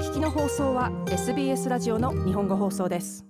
聞きの放送は SBS ラジオの日本語放送です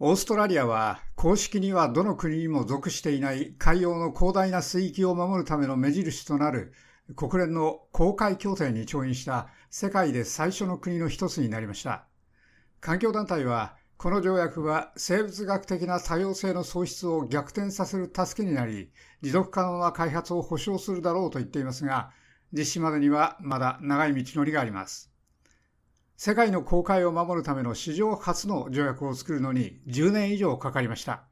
オーストラリアは公式にはどの国にも属していない海洋の広大な水域を守るための目印となる国連の公海協定に調印した世界で最初の国の一つになりました。環境団体はこの条約は生物学的な多様性の喪失を逆転させる助けになり、持続可能な開発を保障するだろうと言っていますが、実施までにはまだ長い道のりがあります。世界の公開を守るための史上初の条約を作るのに10年以上かかりました。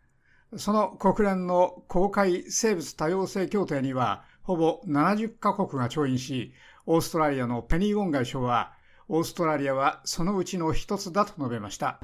その国連の公開生物多様性協定には、ほぼ70カ国が調印し、オーストラリアのペニー・ウォン外相は、オーストラリアはそのうちの一つだと述べました。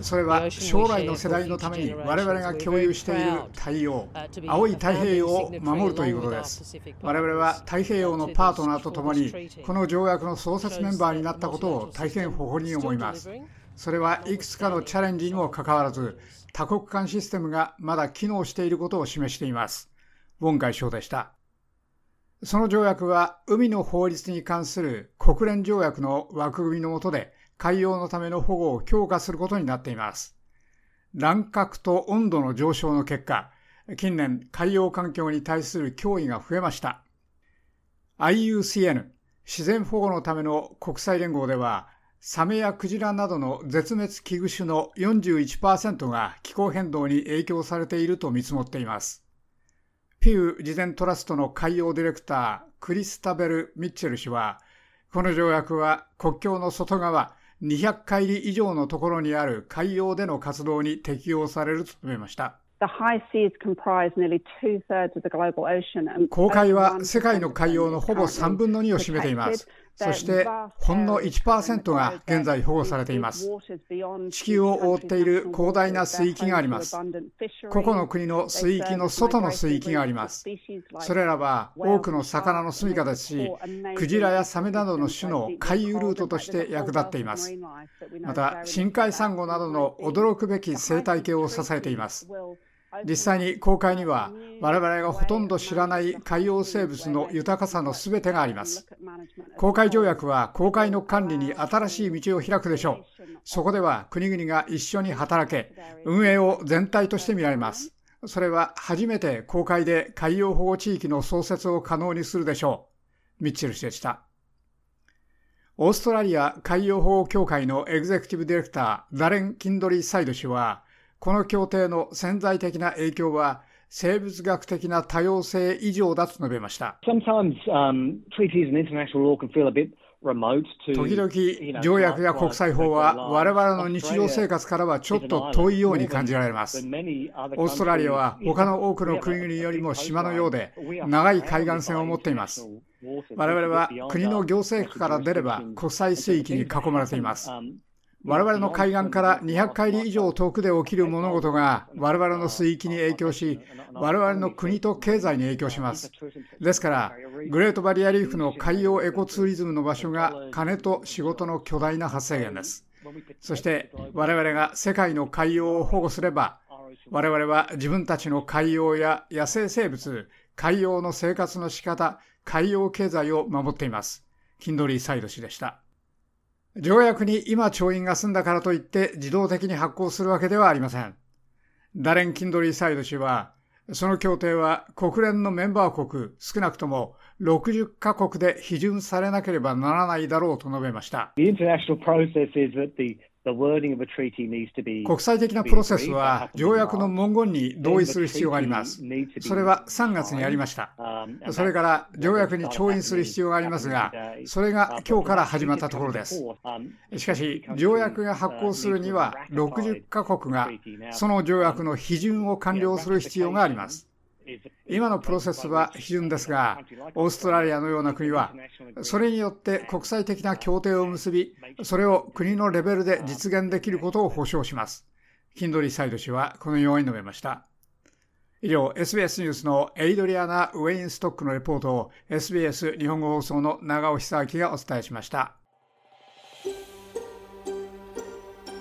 それは将来の世代のために我々が共有している太陽、青い太平洋を守るということです。我々は太平洋のパートナーとともにこの条約の創設メンバーになったことを大変誇りに思います。それはいくつかのチャレンジにもかかわらず、多国間システムがまだ機能していることを示しています。ウォン外相でした。その条約は海の法律に関する国連条約の枠組みの下で海洋のための保護を強化することになっています。乱獲と温度の上昇の結果、近年海洋環境に対する脅威が増えました。IUCN 自然保護のための国際連合では、サメやクジラなどの絶滅危惧種の41%が気候変動に影響されていると見積もっています。ピュー事前トラストの海洋ディレクター、クリスタベル・ミッチェル氏は、この条約は国境の外側200海里以上のところにある海洋での活動に適用されると述べました。公海は世界の海洋のほぼ3分の2を占めています。そしてほんの1%が現在保護されています。地球を覆っている広大な水域があります。個々の国の水域の外の水域があります。それらは多くの魚の住処ですし、クジラやサメなどの種の回遊ルートとして役立っています。また、深海サンゴなどの驚くべき生態系を支えています。実際に公海には我々がほとんど知らない海洋生物の豊かさの全てがあります。公海条約は公海の管理に新しい道を開くでしょう。そこでは国々が一緒に働け、運営を全体として見られます。それは初めて公海で海洋保護地域の創設を可能にするでしょう。ミッチェル氏でした。オーストラリア海洋保護協会のエグゼクティブディレクター、ダレン・キンドリー・サイド氏は、この協定の潜在的な影響は生物学的な多様性以上だと述べました。時々、条約や国際法は我々の日常生活からはちょっと遠いように感じられます。オーストラリアは他の多くの国々よりも島のようで長い海岸線を持っています。我々は国の行政区から出れば国際水域に囲まれています。我々の海岸から200海里以上遠くで起きる物事が我々の水域に影響し、我々の国と経済に影響します。ですから、グレートバリアリーフの海洋エコツーリズムの場所が金と仕事の巨大な発生源です。そして我々が世界の海洋を保護すれば、我々は自分たちの海洋や野生生物、海洋の生活の仕方、海洋経済を守っています。キンドリー・サイド氏でした。条約に今調印が済んだからといって自動的に発行するわけではありません。ダレン・キンドリー・サイド氏は、その協定は国連のメンバー国少なくとも60カ国で批准されなければならないだろうと述べました。国際的なプロセスは条約の文言に同意する必要があります。それは3月にありました。それから条約に調印する必要がありますが、それが今日から始まったところです。しかし、条約が発効するには60カ国がその条約の批准を完了する必要があります。今のプロセスは批准ですが、オーストラリアのような国は、それによって国際的な協定を結び、それを国のレベルで実現できることを保証します。キンドリー・サイド氏はこのように述べました。以上、SBS ニュースのエイドリアナ・ウェインストックのレポートを SBS 日本語放送の長尾久明がお伝えしました。